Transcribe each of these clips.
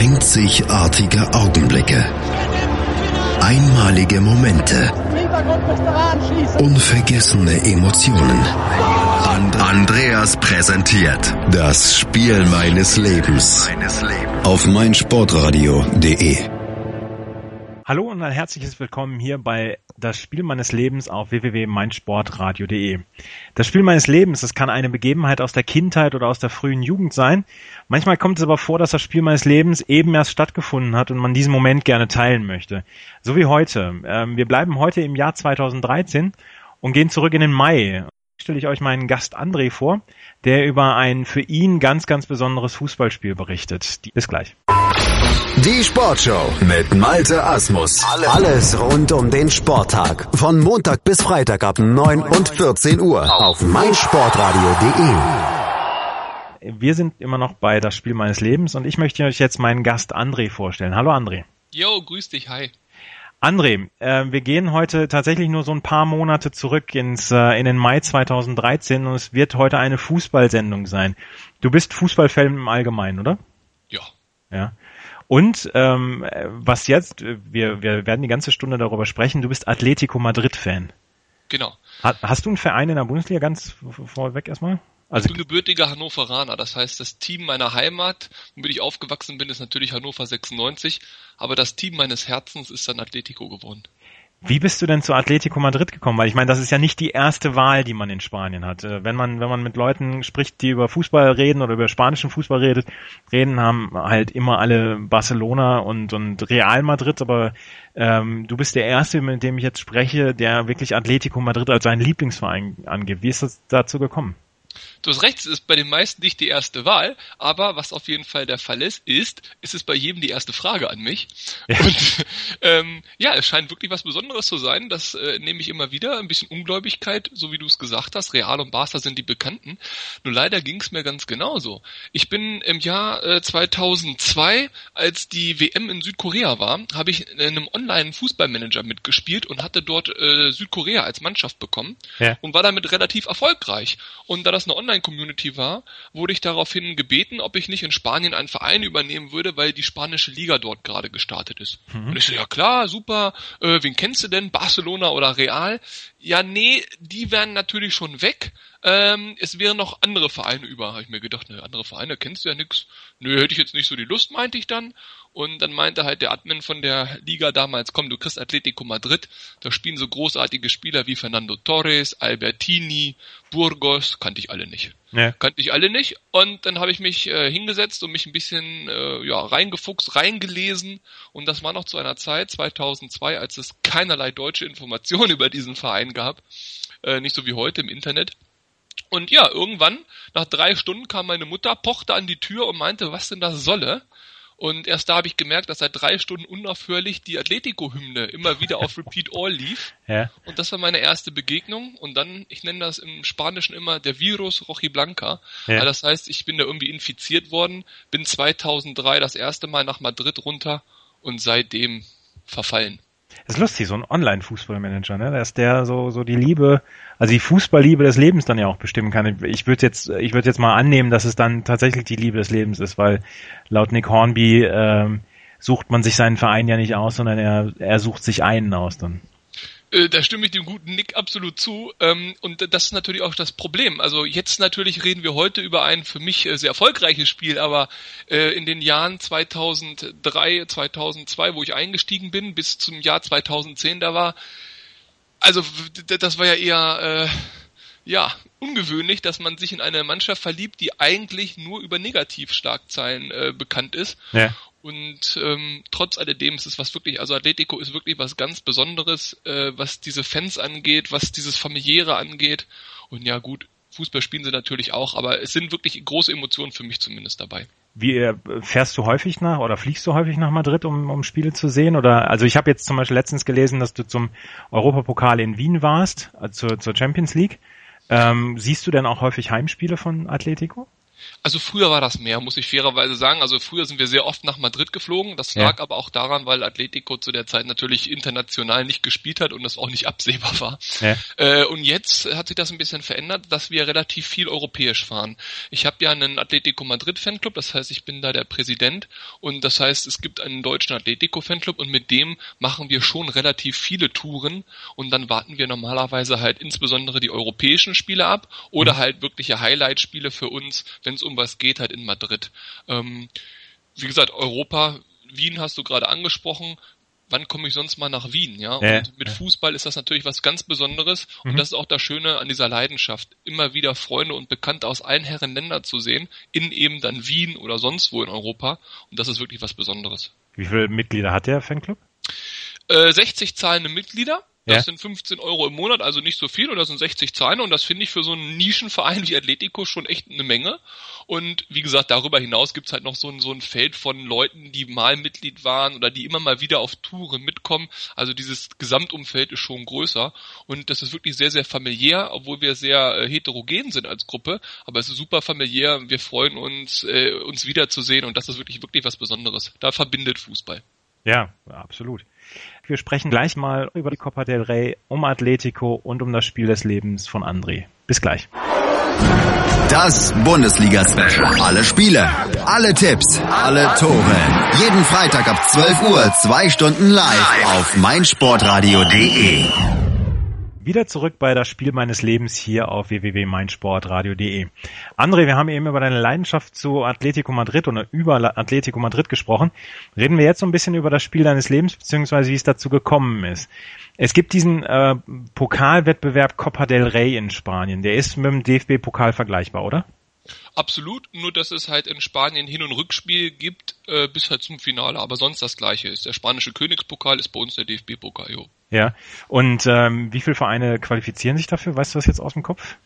Einzigartige Augenblicke. Einmalige Momente. Unvergessene Emotionen. And Andreas präsentiert das Spiel meines Lebens auf meinsportradio.de. Hallo und ein herzliches Willkommen hier bei Das Spiel meines Lebens auf www.meinsportradio.de. Das Spiel meines Lebens, das kann eine Begebenheit aus der Kindheit oder aus der frühen Jugend sein. Manchmal kommt es aber vor, dass das Spiel meines Lebens eben erst stattgefunden hat und man diesen Moment gerne teilen möchte. So wie heute. Ähm, wir bleiben heute im Jahr 2013 und gehen zurück in den Mai stelle ich euch meinen Gast André vor, der über ein für ihn ganz, ganz besonderes Fußballspiel berichtet. Bis gleich. Die Sportshow mit Malte Asmus. Alles rund um den Sporttag. Von Montag bis Freitag ab 9 und 14 Uhr auf meinsportradio.de. Wir sind immer noch bei das Spiel meines Lebens und ich möchte euch jetzt meinen Gast André vorstellen. Hallo André. Jo, grüß dich, hi. André, äh, wir gehen heute tatsächlich nur so ein paar Monate zurück ins äh, in den Mai 2013 und es wird heute eine Fußballsendung sein. Du bist Fußballfan im Allgemeinen, oder? Ja. Ja. Und ähm, was jetzt, wir, wir werden die ganze Stunde darüber sprechen, du bist Atletico Madrid-Fan. Genau. Ha, hast du einen Verein in der Bundesliga ganz vorweg erstmal? Also ich bin gebürtiger Hannoveraner, das heißt, das Team meiner Heimat, womit ich aufgewachsen bin, ist natürlich Hannover 96, aber das Team meines Herzens ist dann Atletico geworden. Wie bist du denn zu Atletico Madrid gekommen? Weil ich meine, das ist ja nicht die erste Wahl, die man in Spanien hat. Äh, wenn man, wenn man mit Leuten spricht, die über Fußball reden oder über spanischen Fußball redet, reden, haben halt immer alle Barcelona und, und Real Madrid, aber ähm, du bist der Erste, mit dem ich jetzt spreche, der wirklich Atletico Madrid als seinen Lieblingsverein angibt. Wie ist das dazu gekommen? Du hast recht, es ist bei den meisten nicht die erste Wahl, aber was auf jeden Fall der Fall ist, ist, ist es bei jedem die erste Frage an mich. Ja. Und ähm, ja, es scheint wirklich was Besonderes zu sein. Das äh, nehme ich immer wieder. Ein bisschen Ungläubigkeit, so wie du es gesagt hast. Real und Barca sind die Bekannten. Nur leider ging es mir ganz genauso. Ich bin im Jahr äh, 2002, als die WM in Südkorea war, habe ich in einem Online-Fußballmanager mitgespielt und hatte dort äh, Südkorea als Mannschaft bekommen ja. und war damit relativ erfolgreich. Und da das eine Online-Community war, wurde ich daraufhin gebeten, ob ich nicht in Spanien einen Verein übernehmen würde, weil die spanische Liga dort gerade gestartet ist. Mhm. Und ich so, ja klar, super, äh, wen kennst du denn? Barcelona oder Real? Ja, nee, die wären natürlich schon weg. Ähm, es wären noch andere Vereine über, habe ich mir gedacht, ne, andere Vereine kennst du ja nix. Nö, hätte ich jetzt nicht so die Lust, meinte ich dann. Und dann meinte halt der Admin von der Liga damals, komm, du kriegst Atletico Madrid, da spielen so großartige Spieler wie Fernando Torres, Albertini, Burgos, kannte ich alle nicht. Ja. Kannte ich alle nicht. Und dann habe ich mich äh, hingesetzt und mich ein bisschen äh, ja, reingefuchst, reingelesen. Und das war noch zu einer Zeit, 2002, als es keinerlei deutsche Informationen über diesen Verein gab. Äh, nicht so wie heute im Internet. Und ja, irgendwann, nach drei Stunden kam meine Mutter, pochte an die Tür und meinte, was denn das solle. Und erst da habe ich gemerkt, dass seit drei Stunden unaufhörlich die Atletico-Hymne immer wieder auf Repeat All lief. Ja. Und das war meine erste Begegnung. Und dann, ich nenne das im Spanischen immer der Virus Rochi Blanca. Ja. Also das heißt, ich bin da irgendwie infiziert worden, bin 2003 das erste Mal nach Madrid runter und seitdem verfallen. Das ist lustig, so ein Online-Fußballmanager, ne? Dass der so, so die Liebe, also die Fußballliebe des Lebens dann ja auch bestimmen kann. Ich würde jetzt, ich würde jetzt mal annehmen, dass es dann tatsächlich die Liebe des Lebens ist, weil laut Nick Hornby ähm, sucht man sich seinen Verein ja nicht aus, sondern er, er sucht sich einen aus dann. Äh, da stimme ich dem guten Nick absolut zu. Ähm, und das ist natürlich auch das Problem. Also jetzt natürlich reden wir heute über ein für mich äh, sehr erfolgreiches Spiel, aber äh, in den Jahren 2003, 2002, wo ich eingestiegen bin, bis zum Jahr 2010, da war, also das war ja eher, ja, ungewöhnlich, dass man sich in eine Mannschaft verliebt, die eigentlich nur über Negativschlagzeilen bekannt ist. Ja. Und ähm, trotz alledem ist es was wirklich, also Atletico ist wirklich was ganz Besonderes, äh, was diese Fans angeht, was dieses familiäre angeht. Und ja gut, Fußball spielen sie natürlich auch, aber es sind wirklich große Emotionen für mich zumindest dabei. Wie äh, fährst du häufig nach oder fliegst du häufig nach Madrid, um, um Spiele zu sehen? Oder also ich habe jetzt zum Beispiel letztens gelesen, dass du zum Europapokal in Wien warst, also zur, zur Champions League. Ähm, siehst du denn auch häufig Heimspiele von Atletico? Also früher war das mehr, muss ich fairerweise sagen. Also früher sind wir sehr oft nach Madrid geflogen. Das lag ja. aber auch daran, weil Atletico zu der Zeit natürlich international nicht gespielt hat und das auch nicht absehbar war. Ja. Äh, und jetzt hat sich das ein bisschen verändert, dass wir relativ viel europäisch fahren. Ich habe ja einen Atletico Madrid Fanclub, das heißt, ich bin da der Präsident und das heißt, es gibt einen deutschen Atletico Fanclub und mit dem machen wir schon relativ viele Touren und dann warten wir normalerweise halt insbesondere die europäischen Spiele ab oder mhm. halt wirkliche Highlight-Spiele für uns, wenn es um was geht, halt in Madrid. Ähm, wie gesagt, Europa, Wien hast du gerade angesprochen. Wann komme ich sonst mal nach Wien, ja? und mit ja. Fußball ist das natürlich was ganz Besonderes mhm. und das ist auch das Schöne an dieser Leidenschaft, immer wieder Freunde und Bekannte aus allen Herren Ländern zu sehen, in eben dann Wien oder sonst wo in Europa und das ist wirklich was Besonderes. Wie viele Mitglieder hat der Fanclub? Äh, 60 zahlende Mitglieder das ja. sind 15 Euro im Monat, also nicht so viel, und das sind 60 Zahlen, und das finde ich für so einen Nischenverein wie Atletico schon echt eine Menge. Und wie gesagt, darüber hinaus gibt's halt noch so ein, so ein Feld von Leuten, die mal Mitglied waren oder die immer mal wieder auf Touren mitkommen. Also dieses Gesamtumfeld ist schon größer. Und das ist wirklich sehr, sehr familiär, obwohl wir sehr äh, heterogen sind als Gruppe. Aber es ist super familiär. Wir freuen uns, äh, uns wiederzusehen, und das ist wirklich, wirklich was Besonderes. Da verbindet Fußball. Ja, absolut. Wir sprechen gleich mal über die Copa del Rey, um Atletico und um das Spiel des Lebens von André. Bis gleich. Das Bundesliga-Special. Alle Spiele, alle Tipps, alle Tore. Jeden Freitag ab 12 Uhr, zwei Stunden live auf meinsportradio.de. Wieder zurück bei das Spiel meines Lebens hier auf www.meinsportradio.de. André, wir haben eben über deine Leidenschaft zu Atletico Madrid oder über Atletico Madrid gesprochen. Reden wir jetzt so ein bisschen über das Spiel deines Lebens, beziehungsweise wie es dazu gekommen ist. Es gibt diesen äh, Pokalwettbewerb Copa del Rey in Spanien. Der ist mit dem DFB-Pokal vergleichbar, oder? Absolut, nur dass es halt in Spanien Hin- und Rückspiel gibt äh, bis halt zum Finale, aber sonst das gleiche ist. Der spanische Königspokal ist bei uns der DFB-Pokal, jo. Ja, und ähm, wie viele Vereine qualifizieren sich dafür? Weißt du das jetzt aus dem Kopf?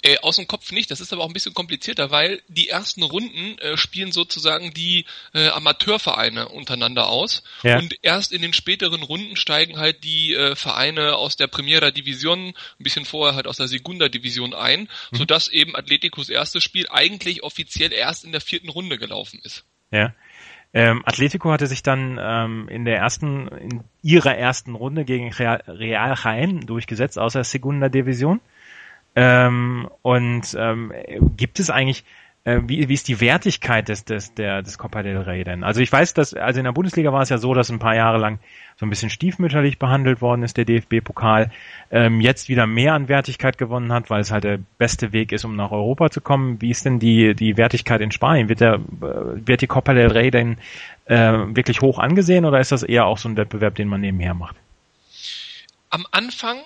Äh, aus dem Kopf nicht, das ist aber auch ein bisschen komplizierter, weil die ersten Runden äh, spielen sozusagen die äh, Amateurvereine untereinander aus ja. und erst in den späteren Runden steigen halt die äh, Vereine aus der Primera Division, ein bisschen vorher halt aus der Segunda Division ein, mhm. sodass eben Atleticos erstes Spiel eigentlich offiziell erst in der vierten Runde gelaufen ist. Ja. Ähm, Atletico hatte sich dann ähm, in der ersten, in ihrer ersten Runde gegen Real, Jaén durchgesetzt, außer Segunda Division. Ähm, und ähm, gibt es eigentlich, äh, wie, wie ist die Wertigkeit des, des, der, des Copa del Rey denn? Also ich weiß, dass, also in der Bundesliga war es ja so, dass ein paar Jahre lang so ein bisschen stiefmütterlich behandelt worden ist, der DFB-Pokal, ähm, jetzt wieder mehr an Wertigkeit gewonnen hat, weil es halt der beste Weg ist, um nach Europa zu kommen. Wie ist denn die, die Wertigkeit in Spanien? Wird der, äh, wird die Copa del Rey denn äh, wirklich hoch angesehen oder ist das eher auch so ein Wettbewerb, den man nebenher macht? Am Anfang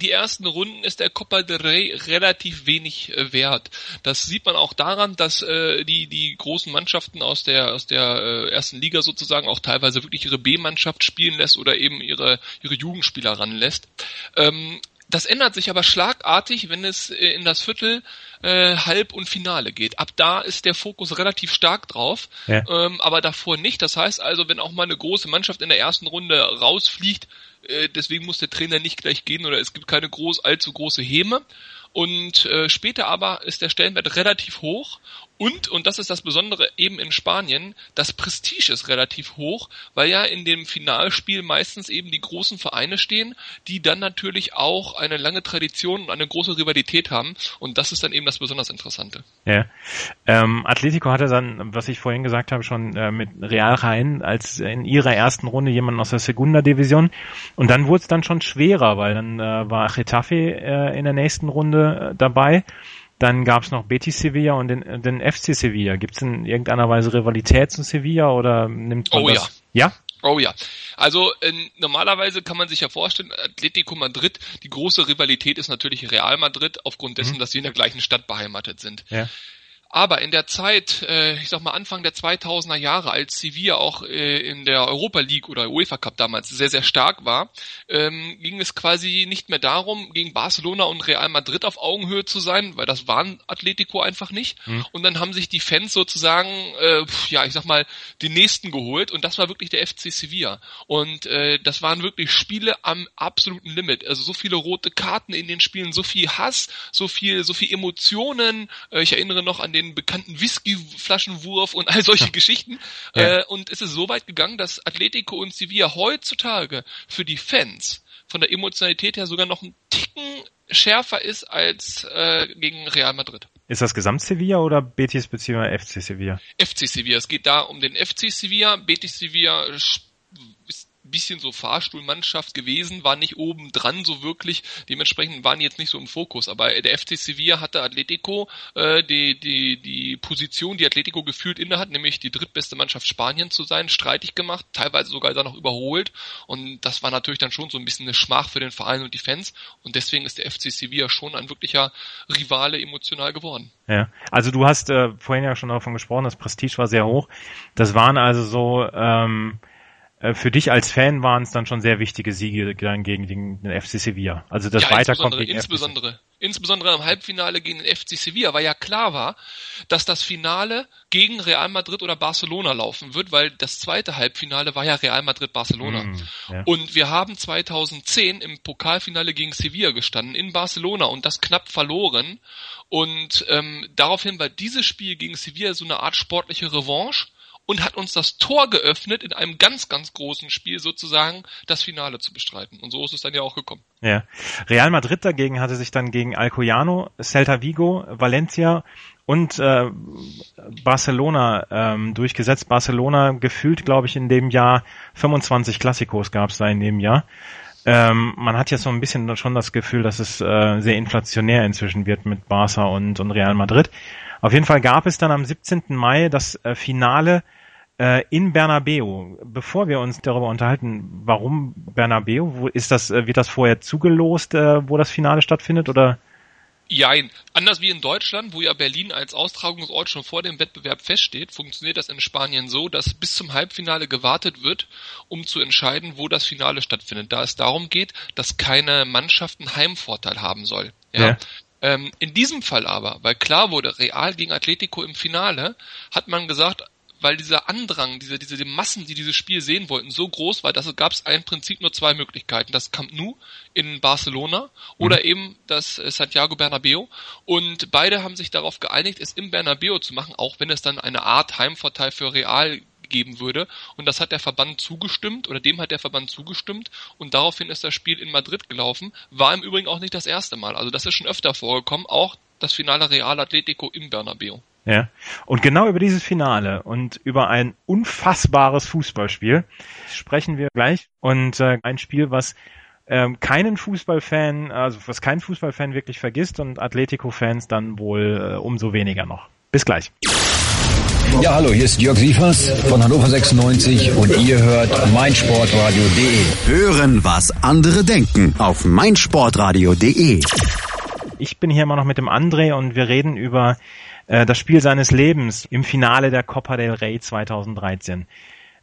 die ersten Runden ist der Copa del Rey relativ wenig äh, wert. Das sieht man auch daran, dass äh, die die großen Mannschaften aus der aus der äh, ersten Liga sozusagen auch teilweise wirklich ihre B-Mannschaft spielen lässt oder eben ihre ihre Jugendspieler ranlässt. Ähm, das ändert sich aber schlagartig, wenn es äh, in das Viertel, äh, Halb und Finale geht. Ab da ist der Fokus relativ stark drauf, ja. ähm, aber davor nicht. Das heißt also, wenn auch mal eine große Mannschaft in der ersten Runde rausfliegt, äh, deswegen muss der Trainer nicht gleich gehen oder es gibt keine groß, allzu große Häme. Und äh, später aber ist der Stellenwert relativ hoch und, und das ist das Besondere eben in Spanien, das Prestige ist relativ hoch, weil ja in dem Finalspiel meistens eben die großen Vereine stehen, die dann natürlich auch eine lange Tradition und eine große Rivalität haben. Und das ist dann eben das besonders Interessante. Ja. Ähm, Atletico hatte dann, was ich vorhin gesagt habe, schon äh, mit Real Rhein als in ihrer ersten Runde jemanden aus der Segunda Division. Und dann wurde es dann schon schwerer, weil dann äh, war Getafe äh, in der nächsten Runde äh, dabei. Dann gab es noch Betis Sevilla und den, den FC Sevilla. Gibt es in irgendeiner Weise Rivalität zu Sevilla oder nimmt man oh, das? Ja. ja? Oh ja. Also äh, normalerweise kann man sich ja vorstellen, Atletico Madrid, die große Rivalität ist natürlich Real Madrid, aufgrund dessen, mhm. dass sie in der gleichen Stadt beheimatet sind. Ja. Aber in der Zeit, äh, ich sag mal Anfang der 2000er Jahre, als Sevilla auch äh, in der Europa League oder UEFA Cup damals sehr, sehr stark war, ähm, ging es quasi nicht mehr darum, gegen Barcelona und Real Madrid auf Augenhöhe zu sein, weil das waren Atletico einfach nicht. Mhm. Und dann haben sich die Fans sozusagen, äh, ja, ich sag mal, den nächsten geholt und das war wirklich der FC Sevilla. Und äh, das waren wirklich Spiele am absoluten Limit. Also so viele rote Karten in den Spielen, so viel Hass, so viel, so viel Emotionen. Äh, ich erinnere noch an den den bekannten Whiskyflaschenwurf und all solche Geschichten. Ja. Äh, und es ist so weit gegangen, dass Atletico und Sevilla heutzutage für die Fans von der Emotionalität her sogar noch ein Ticken schärfer ist als äh, gegen Real Madrid. Ist das Gesamt Sevilla oder Betis bzw. FC Sevilla? FC Sevilla. Es geht da um den FC Sevilla. Betis Sevilla bisschen so Fahrstuhlmannschaft gewesen, war nicht oben dran so wirklich, dementsprechend waren die jetzt nicht so im Fokus. Aber der FC Sevilla hatte Atletico äh, die, die, die Position, die Atletico gefühlt innehat, nämlich die drittbeste Mannschaft Spanien zu sein, streitig gemacht, teilweise sogar dann noch überholt. Und das war natürlich dann schon so ein bisschen eine Schmach für den Verein und die Fans. Und deswegen ist der FC Sevilla schon ein wirklicher Rivale emotional geworden. Ja, also du hast äh, vorhin ja schon davon gesprochen, das Prestige war sehr hoch. Das waren also so ähm, äh, für dich als Fan waren es dann schon sehr wichtige Siege dann gegen den, den FC Sevilla. Also das ja, Weiterkommen gegen insbesondere, FC. insbesondere im Halbfinale gegen den FC Sevilla, weil ja klar war, dass das Finale gegen Real Madrid oder Barcelona laufen wird, weil das zweite Halbfinale war ja Real Madrid Barcelona. Mm, ja. Und wir haben 2010 im Pokalfinale gegen Sevilla gestanden in Barcelona und das knapp verloren. Und ähm, daraufhin war dieses Spiel gegen Sevilla so eine Art sportliche Revanche und hat uns das Tor geöffnet, in einem ganz, ganz großen Spiel sozusagen das Finale zu bestreiten. Und so ist es dann ja auch gekommen. Ja. Real Madrid dagegen hatte sich dann gegen Alcoyano, Celta Vigo, Valencia und äh, Barcelona ähm, durchgesetzt. Barcelona gefühlt, glaube ich, in dem Jahr 25 Klassikos gab es da in dem Jahr. Ähm, man hat jetzt so ein bisschen schon das Gefühl, dass es äh, sehr inflationär inzwischen wird mit Barca und, und Real Madrid. Auf jeden Fall gab es dann am 17. Mai das äh, Finale äh, in Bernabeu. Bevor wir uns darüber unterhalten, warum Bernabeu, wo ist das, äh, wird das vorher zugelost, äh, wo das Finale stattfindet oder? Jein. Anders wie in Deutschland, wo ja Berlin als Austragungsort schon vor dem Wettbewerb feststeht, funktioniert das in Spanien so, dass bis zum Halbfinale gewartet wird, um zu entscheiden, wo das Finale stattfindet. Da es darum geht, dass keine Mannschaft einen Heimvorteil haben soll. Ja. ja. Ähm, in diesem Fall aber, weil klar wurde, Real gegen Atletico im Finale, hat man gesagt, weil dieser Andrang, diese, diese die Massen, die dieses Spiel sehen wollten, so groß war, dass gab es im Prinzip nur zwei Möglichkeiten. Das Camp Nou in Barcelona oder mhm. eben das äh, Santiago Bernabeo. Und beide haben sich darauf geeinigt, es im Bernabeo zu machen, auch wenn es dann eine Art Heimvorteil für Real geben würde. Und das hat der Verband zugestimmt oder dem hat der Verband zugestimmt und daraufhin ist das Spiel in Madrid gelaufen. War im Übrigen auch nicht das erste Mal. Also das ist schon öfter vorgekommen, auch das Finale Real Atletico im Bernabeu. Ja. Und genau über dieses Finale und über ein unfassbares Fußballspiel sprechen wir gleich. Und äh, ein Spiel, was ähm, keinen Fußballfan, also was kein Fußballfan wirklich vergisst und Atletico-Fans dann wohl äh, umso weniger noch. Bis gleich. Ja, hallo, hier ist Jörg Sievers von Hannover 96 und ihr hört meinsportradio.de. Hören, was andere denken auf meinsportradio.de. Ich bin hier immer noch mit dem André und wir reden über äh, das Spiel seines Lebens im Finale der Copa del Rey 2013.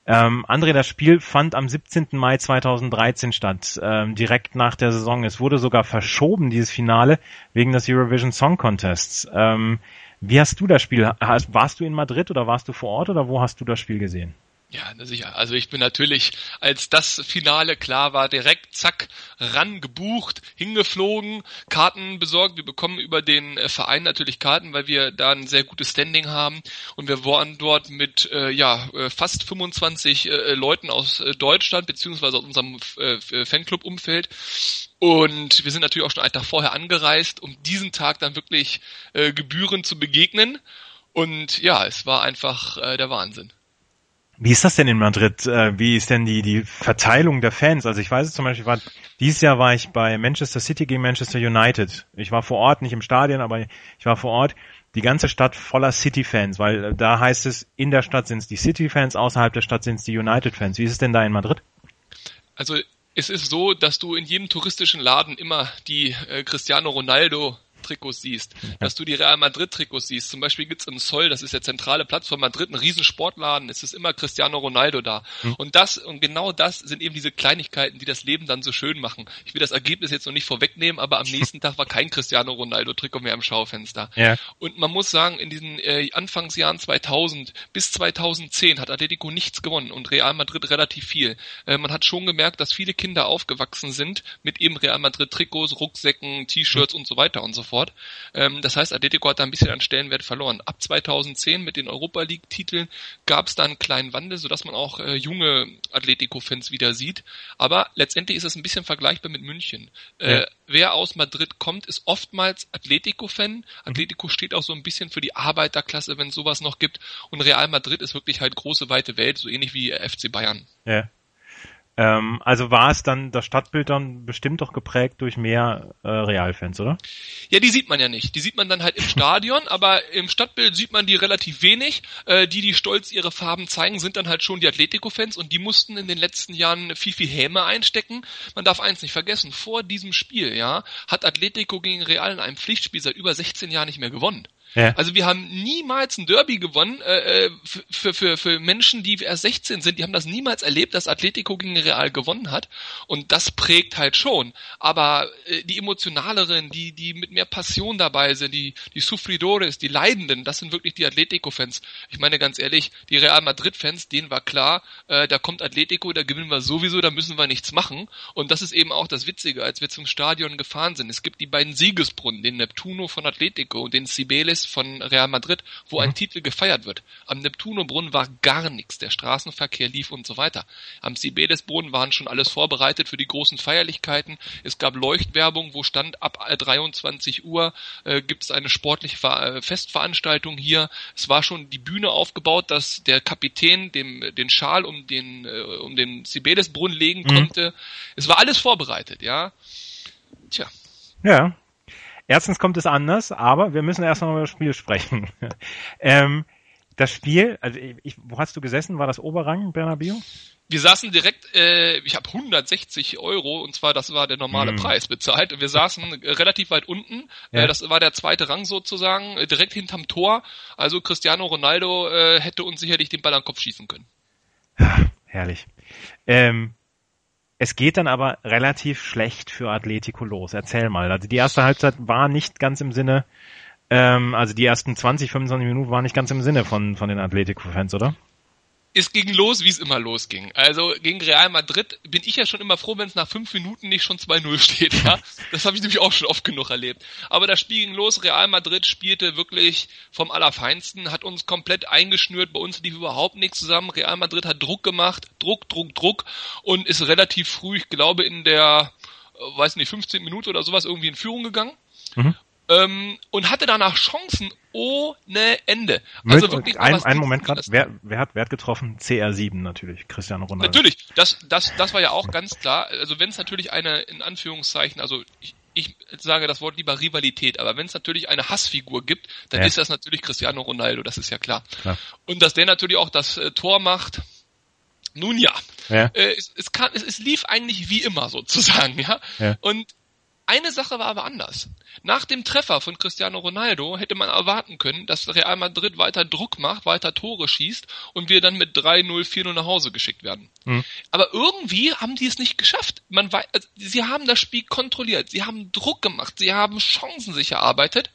Ähm, André, das Spiel fand am 17. Mai 2013 statt, ähm, direkt nach der Saison. Es wurde sogar verschoben, dieses Finale, wegen des Eurovision Song Contests. Ähm, wie hast du das Spiel? Warst du in Madrid oder warst du vor Ort oder wo hast du das Spiel gesehen? Ja, sicher. Also ich bin natürlich, als das Finale klar war, direkt zack ran gebucht, hingeflogen, Karten besorgt. Wir bekommen über den äh, Verein natürlich Karten, weil wir da ein sehr gutes Standing haben. Und wir waren dort mit äh, ja äh, fast 25 äh, Leuten aus äh, Deutschland beziehungsweise aus unserem äh, Fanclub-Umfeld. Und wir sind natürlich auch schon einen Tag vorher angereist, um diesen Tag dann wirklich äh, gebührend zu begegnen. Und ja, es war einfach äh, der Wahnsinn. Wie ist das denn in Madrid? Äh, wie ist denn die, die Verteilung der Fans? Also ich weiß zum Beispiel, war, dieses Jahr war ich bei Manchester City gegen Manchester United. Ich war vor Ort, nicht im Stadion, aber ich war vor Ort. Die ganze Stadt voller City-Fans, weil äh, da heißt es, in der Stadt sind es die City-Fans, außerhalb der Stadt sind es die United-Fans. Wie ist es denn da in Madrid? Also es ist so, dass du in jedem touristischen Laden immer die äh, Cristiano Ronaldo Trikots siehst, dass du die Real Madrid Trikots siehst. Zum Beispiel gibt's im Sol, das ist der zentrale Platz von Madrid, einen riesen Sportladen. Es ist immer Cristiano Ronaldo da. Mhm. Und das und genau das sind eben diese Kleinigkeiten, die das Leben dann so schön machen. Ich will das Ergebnis jetzt noch nicht vorwegnehmen, aber am nächsten Tag war kein Cristiano Ronaldo Trikot mehr im Schaufenster. Ja. Und man muss sagen, in diesen äh, Anfangsjahren 2000 bis 2010 hat Atletico nichts gewonnen und Real Madrid relativ viel. Äh, man hat schon gemerkt, dass viele Kinder aufgewachsen sind mit eben Real Madrid Trikots, Rucksäcken, T-Shirts mhm. und so weiter und so fort fort. Ähm, das heißt, Atletico hat da ein bisschen an Stellenwert verloren. Ab 2010 mit den Europa League-Titeln gab es da einen kleinen Wandel, sodass man auch äh, junge Atletico-Fans wieder sieht. Aber letztendlich ist es ein bisschen vergleichbar mit München. Äh, ja. Wer aus Madrid kommt, ist oftmals Atletico-Fan. Mhm. Atletico steht auch so ein bisschen für die Arbeiterklasse, wenn es sowas noch gibt. Und Real Madrid ist wirklich halt große, weite Welt, so ähnlich wie FC Bayern. Ja. Ähm, also war es dann das Stadtbild dann bestimmt doch geprägt durch mehr äh, Realfans, oder? Ja, die sieht man ja nicht. Die sieht man dann halt im Stadion, aber im Stadtbild sieht man die relativ wenig. Äh, die, die stolz ihre Farben zeigen, sind dann halt schon die Atletico-Fans und die mussten in den letzten Jahren viel, viel Häme einstecken. Man darf eins nicht vergessen, vor diesem Spiel, ja, hat Atletico gegen Real in einem Pflichtspiel seit über 16 Jahren nicht mehr gewonnen. Also wir haben niemals ein Derby gewonnen äh, äh für, für, für Menschen, die erst 16 sind. Die haben das niemals erlebt, dass Atletico gegen Real gewonnen hat. Und das prägt halt schon. Aber äh, die emotionaleren, die, die mit mehr Passion dabei sind, die, die Sufridores, die Leidenden, das sind wirklich die Atletico-Fans. Ich meine ganz ehrlich, die Real Madrid-Fans, denen war klar, äh, da kommt Atletico, da gewinnen wir sowieso, da müssen wir nichts machen. Und das ist eben auch das Witzige, als wir zum Stadion gefahren sind. Es gibt die beiden Siegesbrunnen, den Neptuno von Atletico und den Cibeles von Real Madrid, wo mhm. ein Titel gefeiert wird. Am Neptunobrunnen war gar nichts. Der Straßenverkehr lief und so weiter. Am Sibedesbrunnen waren schon alles vorbereitet für die großen Feierlichkeiten. Es gab Leuchtwerbung, wo stand ab 23 Uhr äh, gibt es eine sportliche Ver äh, Festveranstaltung hier. Es war schon die Bühne aufgebaut, dass der Kapitän dem den Schal um den äh, um den Sibedesbrunnen legen mhm. konnte. Es war alles vorbereitet, ja. Tja. Ja, Erstens kommt es anders, aber wir müssen erst noch über das Spiel sprechen. ähm, das Spiel, also ich, wo hast du gesessen? War das Oberrang, Bernabeu? Wir saßen direkt, äh, ich habe 160 Euro und zwar das war der normale mm. Preis bezahlt. Wir saßen äh, relativ weit unten. Ja. Äh, das war der zweite Rang sozusagen, äh, direkt hinterm Tor. Also Cristiano Ronaldo äh, hätte uns sicherlich den Ball an den Kopf schießen können. Herrlich. Ähm, es geht dann aber relativ schlecht für Atletico los. Erzähl mal. Also die erste Halbzeit war nicht ganz im Sinne, ähm, also die ersten 20, 25 Minuten waren nicht ganz im Sinne von, von den Atletico-Fans, oder? Es ging los, wie es immer losging. Also gegen Real Madrid bin ich ja schon immer froh, wenn es nach fünf Minuten nicht schon 2-0 steht. Ja? Das habe ich nämlich auch schon oft genug erlebt. Aber das Spiel ging los, Real Madrid spielte wirklich vom Allerfeinsten, hat uns komplett eingeschnürt, bei uns lief überhaupt nichts zusammen. Real Madrid hat Druck gemacht, Druck, Druck, Druck und ist relativ früh, ich glaube in der, äh, weiß nicht, 15 Minuten oder sowas irgendwie in Führung gegangen. Mhm ähm, und hatte danach Chancen ohne Ende. Also wirklich ein, ein Moment gerade, wer, wer, hat Wert getroffen? CR7 natürlich, Cristiano Ronaldo. Natürlich, das, das, das war ja auch ganz klar. Also wenn es natürlich eine, in Anführungszeichen, also ich, ich sage das Wort lieber Rivalität, aber wenn es natürlich eine Hassfigur gibt, dann ja. ist das natürlich Cristiano Ronaldo, das ist ja klar. klar. Und dass der natürlich auch das äh, Tor macht, nun ja, ja. Äh, es, es, kann, es, es lief eigentlich wie immer sozusagen, ja. ja. Und eine Sache war aber anders. Nach dem Treffer von Cristiano Ronaldo hätte man erwarten können, dass Real Madrid weiter Druck macht, weiter Tore schießt und wir dann mit 3-0, 4-0 nach Hause geschickt werden. Mhm. Aber irgendwie haben die es nicht geschafft. Man weiß, also, sie haben das Spiel kontrolliert, sie haben Druck gemacht, sie haben Chancen sich erarbeitet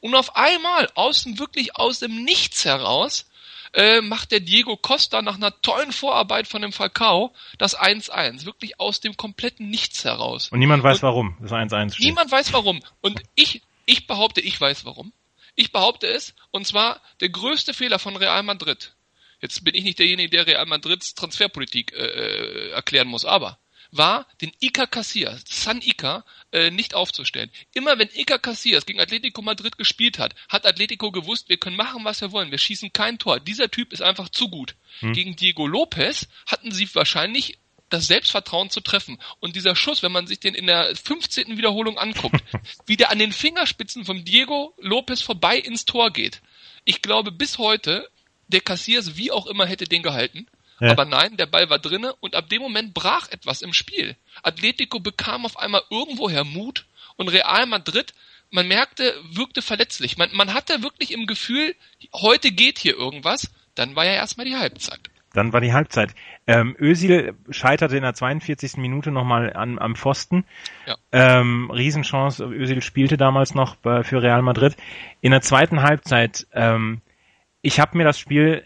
und auf einmal aus dem wirklich aus dem Nichts heraus äh, macht der Diego Costa nach einer tollen Vorarbeit von dem Falcao das 1-1. Wirklich aus dem kompletten Nichts heraus. Und niemand weiß Und warum das 1-1 steht. Niemand weiß warum. Und ich, ich behaupte, ich weiß warum. Ich behaupte es, und zwar der größte Fehler von Real Madrid. Jetzt bin ich nicht derjenige, der Real Madrids Transferpolitik äh, äh erklären muss, aber war, den Iker Casillas, San Iker, äh, nicht aufzustellen. Immer wenn Iker Casillas gegen Atletico Madrid gespielt hat, hat Atletico gewusst, wir können machen, was wir wollen. Wir schießen kein Tor. Dieser Typ ist einfach zu gut. Hm. Gegen Diego Lopez hatten sie wahrscheinlich das Selbstvertrauen zu treffen. Und dieser Schuss, wenn man sich den in der 15. Wiederholung anguckt, wie der an den Fingerspitzen von Diego Lopez vorbei ins Tor geht. Ich glaube bis heute, der Casillas wie auch immer hätte den gehalten. Ja. Aber nein, der Ball war drinne und ab dem Moment brach etwas im Spiel. Atletico bekam auf einmal irgendwoher Mut und Real Madrid, man merkte, wirkte verletzlich. Man, man hatte wirklich im Gefühl, heute geht hier irgendwas. Dann war ja erstmal die Halbzeit. Dann war die Halbzeit. Ähm, Özil scheiterte in der 42. Minute nochmal an, am Pfosten. Ja. Ähm, Riesenchance. Özil spielte damals noch für Real Madrid. In der zweiten Halbzeit, ähm, ich habe mir das Spiel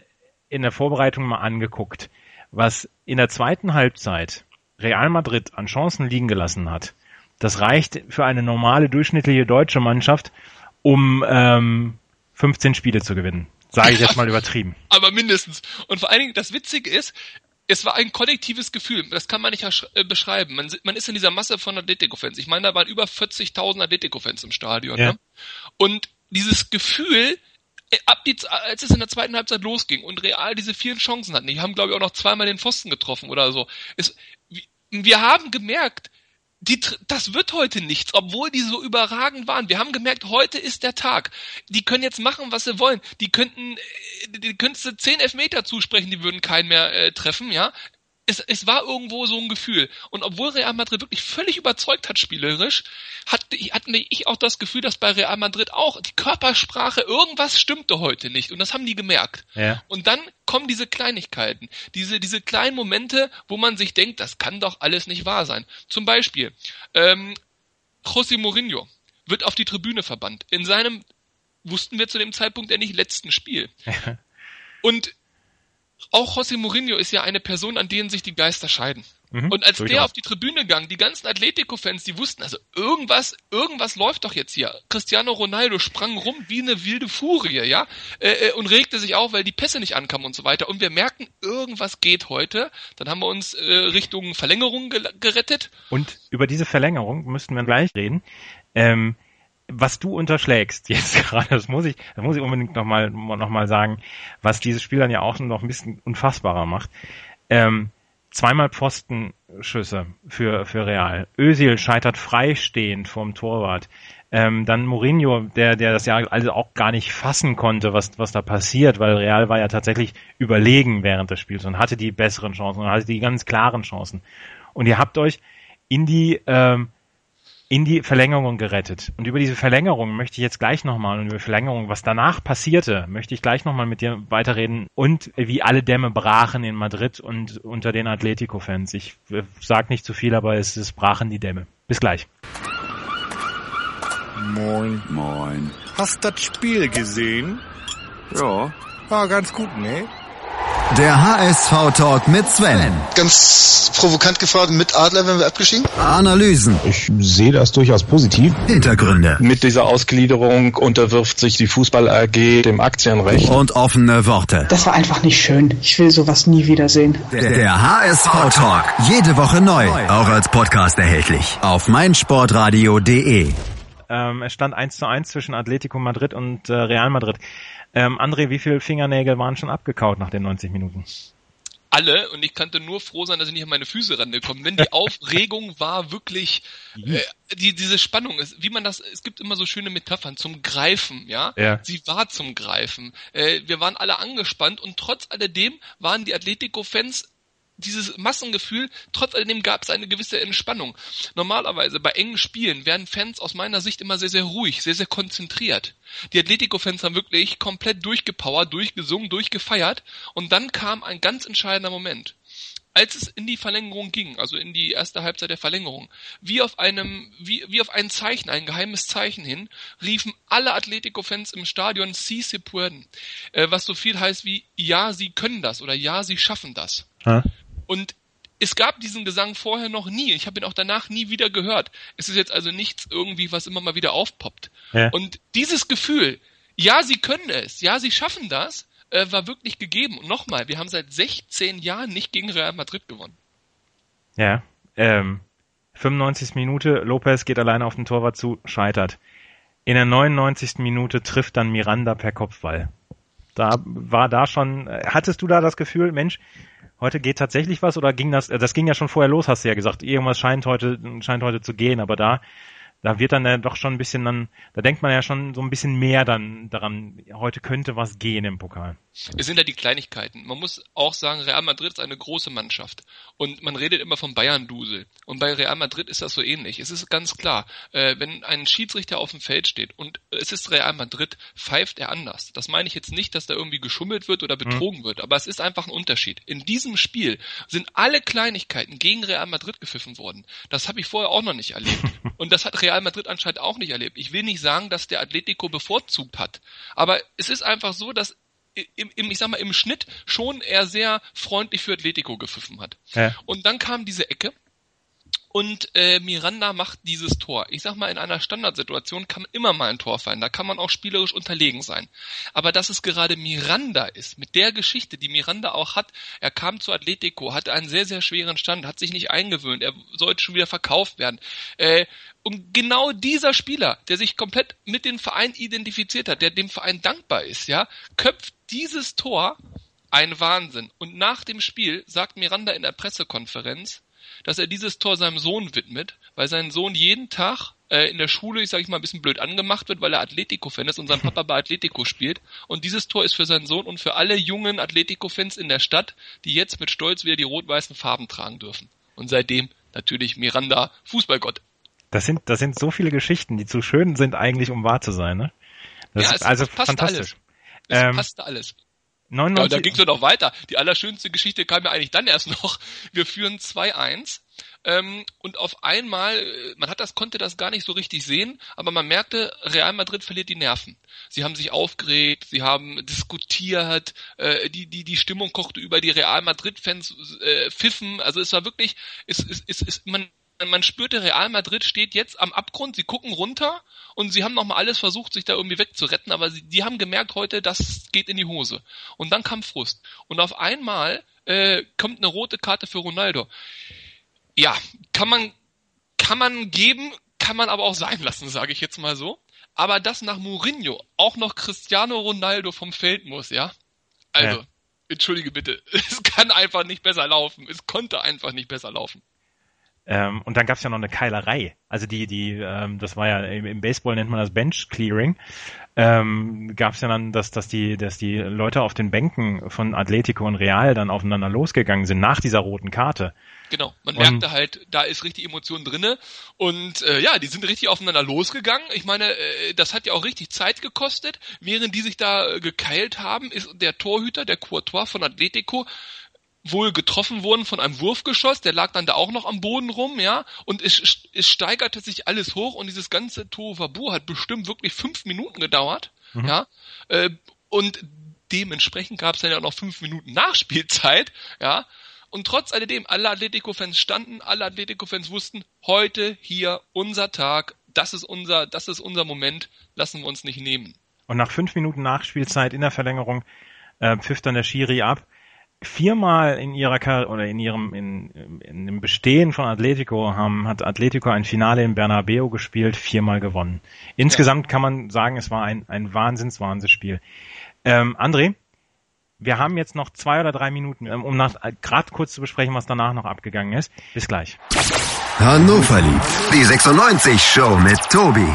in der Vorbereitung mal angeguckt, was in der zweiten Halbzeit Real Madrid an Chancen liegen gelassen hat. das reicht für eine normale, durchschnittliche deutsche Mannschaft, um ähm, 15 Spiele zu gewinnen. Sage ich jetzt mal übertrieben. Aber mindestens. Und vor allen Dingen, das Witzige ist, es war ein kollektives Gefühl, das kann man nicht äh, beschreiben. Man, man ist in dieser Masse von Atletico-Fans. Ich meine, da waren über 40.000 Atletico-Fans im Stadion. Ja. Ne? Und dieses Gefühl, ab die, als es in der zweiten Halbzeit losging und Real diese vielen Chancen hatten, die haben glaube ich auch noch zweimal den Pfosten getroffen oder so. Es, wir haben gemerkt, die, das wird heute nichts, obwohl die so überragend waren. Wir haben gemerkt, heute ist der Tag. Die können jetzt machen, was sie wollen. Die könnten, äh, die könntest du zehn Elfmeter zusprechen, die würden keinen mehr äh, treffen, ja es, es war irgendwo so ein Gefühl. Und obwohl Real Madrid wirklich völlig überzeugt hat spielerisch, hatte, hatte ich auch das Gefühl, dass bei Real Madrid auch die Körpersprache, irgendwas stimmte heute nicht. Und das haben die gemerkt. Ja. Und dann kommen diese Kleinigkeiten, diese, diese kleinen Momente, wo man sich denkt, das kann doch alles nicht wahr sein. Zum Beispiel, ähm, José Mourinho wird auf die Tribüne verbannt. In seinem, wussten wir zu dem Zeitpunkt ja nicht, letzten Spiel. Und auch José Mourinho ist ja eine Person, an denen sich die Geister scheiden. Mhm, und als der auf die Tribüne gang, die ganzen Atletico-Fans, die wussten, also irgendwas, irgendwas läuft doch jetzt hier. Cristiano Ronaldo sprang rum wie eine wilde Furie, ja, äh, äh, und regte sich auf, weil die Pässe nicht ankamen und so weiter. Und wir merken, irgendwas geht heute. Dann haben wir uns äh, Richtung Verlängerung gerettet. Und über diese Verlängerung müssten wir gleich reden. Ähm, was du unterschlägst jetzt gerade, das muss ich, das muss ich unbedingt nochmal noch mal sagen, was dieses Spiel dann ja auch noch ein bisschen unfassbarer macht. Ähm, zweimal Pfostenschüsse für, für Real. Özil scheitert freistehend vorm Torwart. Ähm, dann Mourinho, der, der das ja also auch gar nicht fassen konnte, was, was da passiert, weil Real war ja tatsächlich überlegen während des Spiels und hatte die besseren Chancen und hatte die ganz klaren Chancen. Und ihr habt euch in die ähm, in die Verlängerung gerettet. Und über diese Verlängerung möchte ich jetzt gleich nochmal und über Verlängerung, was danach passierte, möchte ich gleich nochmal mit dir weiterreden und wie alle Dämme brachen in Madrid und unter den Atletico-Fans. Ich äh, sag nicht zu viel, aber es, es brachen die Dämme. Bis gleich. Moin. Moin. Hast das Spiel gesehen? Ja. War ganz gut, ne? Der HSV-Talk mit Sven. Ganz provokant gefragt, mit Adler wenn wir abgestiegen? Analysen. Ich sehe das durchaus positiv. Hintergründe. Mit dieser Ausgliederung unterwirft sich die Fußball AG dem Aktienrecht. Und offene Worte. Das war einfach nicht schön. Ich will sowas nie wiedersehen. Der, der HSV-Talk. Jede Woche neu. Auch als Podcast erhältlich. Auf meinsportradio.de. Ähm, es stand 1 zu 1 zwischen Atletico Madrid und äh, Real Madrid. Ähm, André, wie viele Fingernägel waren schon abgekaut nach den 90 Minuten? alle und ich konnte nur froh sein, dass ich nicht an meine Füße rangekommen bin. Die Aufregung war wirklich äh, die diese Spannung ist, wie man das es gibt immer so schöne Metaphern zum Greifen, ja? ja. Sie war zum Greifen. Äh, wir waren alle angespannt und trotz alledem waren die Atletico Fans dieses Massengefühl, trotz alledem gab es eine gewisse Entspannung. Normalerweise bei engen Spielen werden Fans aus meiner Sicht immer sehr, sehr ruhig, sehr, sehr konzentriert. Die Atletico-Fans haben wirklich komplett durchgepowert, durchgesungen, durchgefeiert und dann kam ein ganz entscheidender Moment. Als es in die Verlängerung ging, also in die erste Halbzeit der Verlängerung, wie auf einem, wie, wie auf ein Zeichen, ein geheimes Zeichen hin, riefen alle Atletico-Fans im Stadion Si se pueden, äh, was so viel heißt wie, ja, sie können das oder ja, sie schaffen das. Ha? Und es gab diesen Gesang vorher noch nie. Ich habe ihn auch danach nie wieder gehört. Es ist jetzt also nichts irgendwie, was immer mal wieder aufpoppt. Ja. Und dieses Gefühl, ja, sie können es, ja, sie schaffen das, äh, war wirklich gegeben. Und nochmal, wir haben seit 16 Jahren nicht gegen Real Madrid gewonnen. Ja, ähm, 95. Minute, Lopez geht alleine auf den Torwart zu, scheitert. In der 99. Minute trifft dann Miranda per Kopfball. Da war da schon, hattest du da das Gefühl, Mensch, heute geht tatsächlich was oder ging das, das ging ja schon vorher los, hast du ja gesagt, irgendwas scheint heute, scheint heute zu gehen, aber da da wird dann ja doch schon ein bisschen dann, da denkt man ja schon so ein bisschen mehr dann daran, heute könnte was gehen im Pokal. Es sind ja die Kleinigkeiten. Man muss auch sagen, Real Madrid ist eine große Mannschaft. Und man redet immer vom Bayern-Dusel. Und bei Real Madrid ist das so ähnlich. Es ist ganz klar, äh, wenn ein Schiedsrichter auf dem Feld steht und es ist Real Madrid, pfeift er anders. Das meine ich jetzt nicht, dass da irgendwie geschummelt wird oder betrogen mhm. wird, aber es ist einfach ein Unterschied. In diesem Spiel sind alle Kleinigkeiten gegen Real Madrid gepfiffen worden. Das habe ich vorher auch noch nicht erlebt. und das hat Real Real Madrid anscheinend auch nicht erlebt. Ich will nicht sagen, dass der Atletico bevorzugt hat, aber es ist einfach so, dass im, im, ich sag mal, im Schnitt schon er sehr freundlich für Atletico gepfiffen hat. Ja. Und dann kam diese Ecke und äh, Miranda macht dieses Tor. Ich sag mal, in einer Standardsituation kann immer mal ein Tor fallen. Da kann man auch spielerisch unterlegen sein. Aber dass es gerade Miranda ist, mit der Geschichte, die Miranda auch hat, er kam zu Atletico, hatte einen sehr, sehr schweren Stand, hat sich nicht eingewöhnt, er sollte schon wieder verkauft werden. Äh, und genau dieser Spieler, der sich komplett mit dem Verein identifiziert hat, der dem Verein dankbar ist, ja, köpft dieses Tor ein Wahnsinn. Und nach dem Spiel sagt Miranda in der Pressekonferenz, dass er dieses Tor seinem Sohn widmet, weil sein Sohn jeden Tag äh, in der Schule, ich sage ich mal, ein bisschen blöd angemacht wird, weil er Atletico-Fan ist und sein Papa bei Atletico spielt. Und dieses Tor ist für seinen Sohn und für alle jungen Atletico-Fans in der Stadt, die jetzt mit Stolz wieder die rot-weißen Farben tragen dürfen. Und seitdem natürlich Miranda Fußballgott. Das sind, das sind so viele Geschichten, die zu schön sind eigentlich, um wahr zu sein, ne? Das ja, ist es also passt fantastisch. alles. Es Ähm, passt alles. 99, Ja, da ging es noch weiter. Die allerschönste Geschichte kam ja eigentlich dann erst noch. Wir führen 2-1 ähm, und auf einmal, äh, man hat das, konnte das gar nicht so richtig sehen, aber man merkte, Real Madrid verliert die Nerven. Sie haben sich aufgeregt, sie haben diskutiert, äh, die, die, die Stimmung kochte über die Real Madrid-Fans äh, pfiffen. Also es war wirklich, es, es, es, es, man, man spürte, Real Madrid steht jetzt am Abgrund, sie gucken runter und sie haben nochmal alles versucht, sich da irgendwie wegzuretten, aber sie, die haben gemerkt heute, das geht in die Hose. Und dann kam Frust. Und auf einmal äh, kommt eine rote Karte für Ronaldo. Ja, kann man, kann man geben, kann man aber auch sein lassen, sage ich jetzt mal so. Aber dass nach Mourinho auch noch Cristiano Ronaldo vom Feld muss, ja? Also, Ja. entschuldige bitte, es kann einfach nicht besser laufen. Es konnte einfach nicht besser laufen. Ähm, und dann gab's ja noch eine Keilerei. Also die, die, ähm, das war ja im, im Baseball nennt man das Bench Clearing. Ähm, gab's ja dann, dass, dass die, dass die Leute auf den Bänken von Atletico und Real dann aufeinander losgegangen sind nach dieser roten Karte. Genau, man Und- merkte halt, da ist richtig Emotion drinne und äh, ja, die sind richtig aufeinander losgegangen. Ich meine, äh, das hat ja auch richtig Zeit gekostet. Während die sich da äh, gekeilt haben, ist der Torhüter, der Courtois von Atletico, wohl getroffen worden von einem Wurfgeschoss, der lag dann da auch noch am Boden rum, ja, und es, es steigerte sich alles hoch und dieses ganze Tohuwabu hat bestimmt wirklich fünf Minuten gedauert, ja, äh, und dementsprechend gab es dann ja noch fünf Minuten Nachspielzeit, ja, und trotz alledem, alle Atletico-Fans standen, alle Atletico-Fans wussten, heute hier unser Tag, das ist unser, das ist unser Moment, lassen wir uns nicht nehmen. Und nach fünf Minuten Nachspielzeit in der Verlängerung äh, pfiff dann der Schiri ab. Viermal in ihrer Kar oder in ihrem in, in dem Bestehen von Atletico haben, hat Atletico ein Finale in Bernabeu gespielt, viermal gewonnen. Insgesamt kann man sagen, es war ein, ein wahnsinns Wahnsinnsspiel. Ähm, André, wir haben jetzt noch zwei oder drei Minuten, ähm, um nach gerade kurz zu besprechen, was danach noch abgegangen ist. Bis gleich. Hannover liebt. Die 96 Show mit Tobi.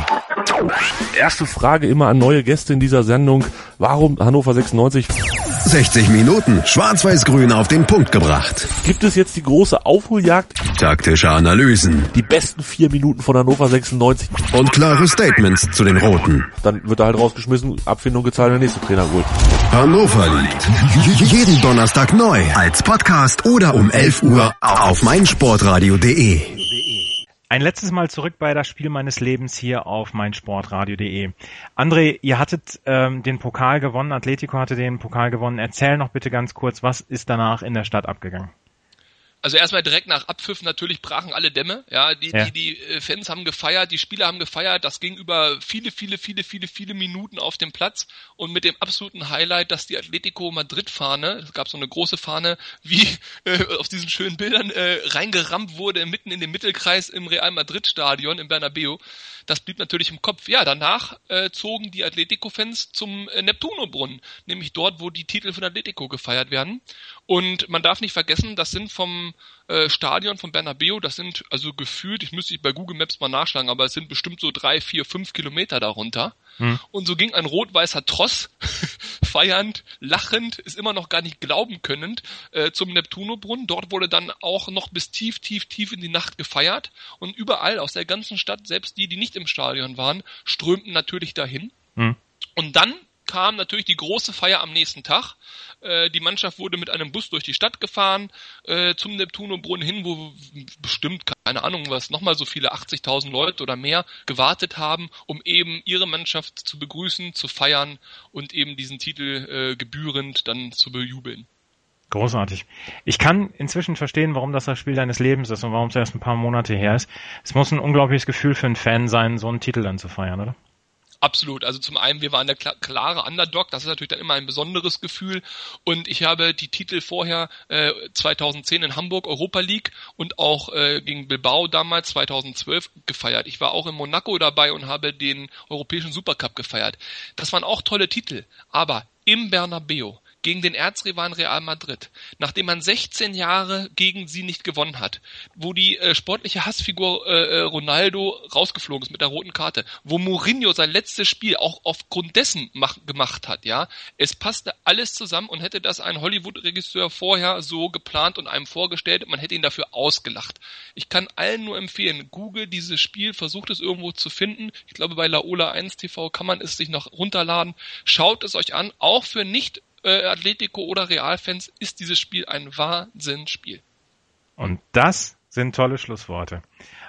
Erste Frage immer an neue Gäste in dieser Sendung. Warum Hannover 96? 60 Minuten schwarz-weiß-grün auf den Punkt gebracht. Gibt es jetzt die große Aufholjagd? Taktische Analysen Die besten vier Minuten von Hannover 96. und klare Statements zu den Roten. Dann wird er halt rausgeschmissen, Abfindung gezahlt, der nächste Trainer holt. Hannover liebt. Jeden Donnerstag neu als Podcast oder um 11 Uhr auf meinsportradio.de. Ein letztes Mal zurück bei das Spiel meines Lebens hier auf meinsportradio.de. André, ihr hattet ähm, den Pokal gewonnen, Atletico hatte den Pokal gewonnen. Erzähl noch bitte ganz kurz, was ist danach in der Stadt abgegangen? Also erstmal direkt nach Abpfiff natürlich brachen alle Dämme. Ja, die, Ja. die, die äh, Fans haben gefeiert, die Spieler haben gefeiert. Das ging über viele, viele, viele, viele, viele Minuten auf dem Platz und mit dem absoluten Highlight, dass die Atletico Madrid-Fahne, es gab so eine große Fahne, wie äh, auf diesen schönen Bildern äh, reingerammt wurde mitten in den Mittelkreis im Real Madrid-Stadion im Bernabeu. Das blieb natürlich im Kopf. Ja, danach äh, zogen die Atletico-Fans zum äh, Neptuno-Brunnen, nämlich dort, wo die Titel von Atletico gefeiert werden. Und man darf nicht vergessen, das sind vom äh, Stadion von Bernabeu, das sind also gefühlt, ich müsste ich bei Google Maps mal nachschlagen, aber es sind bestimmt so drei, vier, fünf Kilometer darunter. Hm. Und so ging ein rot-weißer Tross, feiernd, lachend, ist immer noch gar nicht glauben könnend, äh, zum Neptunobrunnen. Dort wurde dann auch noch bis tief, tief, tief in die Nacht gefeiert. Und überall aus der ganzen Stadt, selbst die, die nicht im Stadion waren, strömten natürlich dahin. Hm. Und dann kam natürlich die große Feier am nächsten Tag. Äh, die Mannschaft wurde mit einem Bus durch die Stadt gefahren, äh, zum Neptunobrunnen hin, wo bestimmt, keine Ahnung was, nochmal so viele 80.000 Leute oder mehr gewartet haben, um eben ihre Mannschaft zu begrüßen, zu feiern und eben diesen Titel äh, gebührend dann zu bejubeln. Großartig. Ich kann inzwischen verstehen, warum das das Spiel deines Lebens ist und warum es erst ein paar Monate her ist. Es muss ein unglaubliches Gefühl für einen Fan sein, so einen Titel dann zu feiern, oder? Absolut. Also zum einen, wir waren der klare Underdog, das ist natürlich dann immer ein besonderes Gefühl. Und ich habe die Titel vorher äh, 2010 in Hamburg Europa League und auch äh, gegen Bilbao damals 2012 gefeiert. Ich war auch in Monaco dabei und habe den Europäischen Supercup gefeiert. Das waren auch tolle Titel, aber im Bernabeu gegen den Erzrivalen Real Madrid, nachdem man 16 Jahre gegen sie nicht gewonnen hat, wo die äh, sportliche Hassfigur äh, äh, Ronaldo rausgeflogen ist mit der roten Karte, wo Mourinho sein letztes Spiel auch aufgrund dessen mach, gemacht hat, ja, es passte alles zusammen und hätte das ein Hollywood-Regisseur vorher so geplant und einem vorgestellt, man hätte ihn dafür ausgelacht. Ich kann allen nur empfehlen, Google dieses Spiel, versucht es irgendwo zu finden. Ich glaube, bei Laola 1 TV kann man es sich noch runterladen. Schaut es euch an, auch für nicht äh, Atletico oder Realfans ist dieses Spiel ein Wahnsinnsspiel. Und das sind tolle Schlussworte.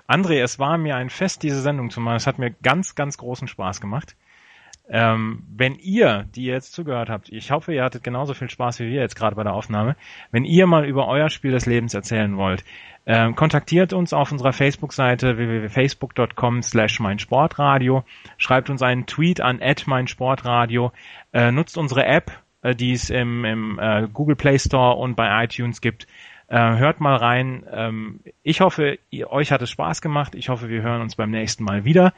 André, es war mir ein Fest, diese Sendung zu machen. Es hat mir ganz, ganz großen Spaß gemacht. Ähm, wenn ihr, die ihr jetzt zugehört habt, ich hoffe, ihr hattet genauso viel Spaß wie wir jetzt gerade bei der Aufnahme, wenn ihr mal über euer Spiel des Lebens erzählen wollt, ähm, kontaktiert uns auf unserer Facebook-Seite www.facebook.com slash meinsportradio, schreibt uns einen Tweet an meinsportradio, äh, nutzt unsere App, äh, die es im, im äh, Google Play Store und bei iTunes gibt. Äh, hört mal rein. Ähm, ich hoffe, ihr, euch hat es Spaß gemacht. Ich hoffe, wir hören uns beim nächsten Mal wieder,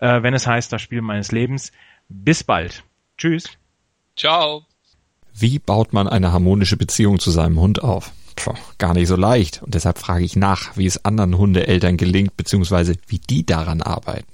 äh, wenn es heißt, das Spiel meines Lebens. Bis bald. Tschüss. Ciao. Wie baut man eine harmonische Beziehung zu seinem Hund auf? Puh, gar nicht so leicht. Und deshalb frage ich nach, wie es anderen Hundeeltern gelingt, beziehungsweise wie die daran arbeiten.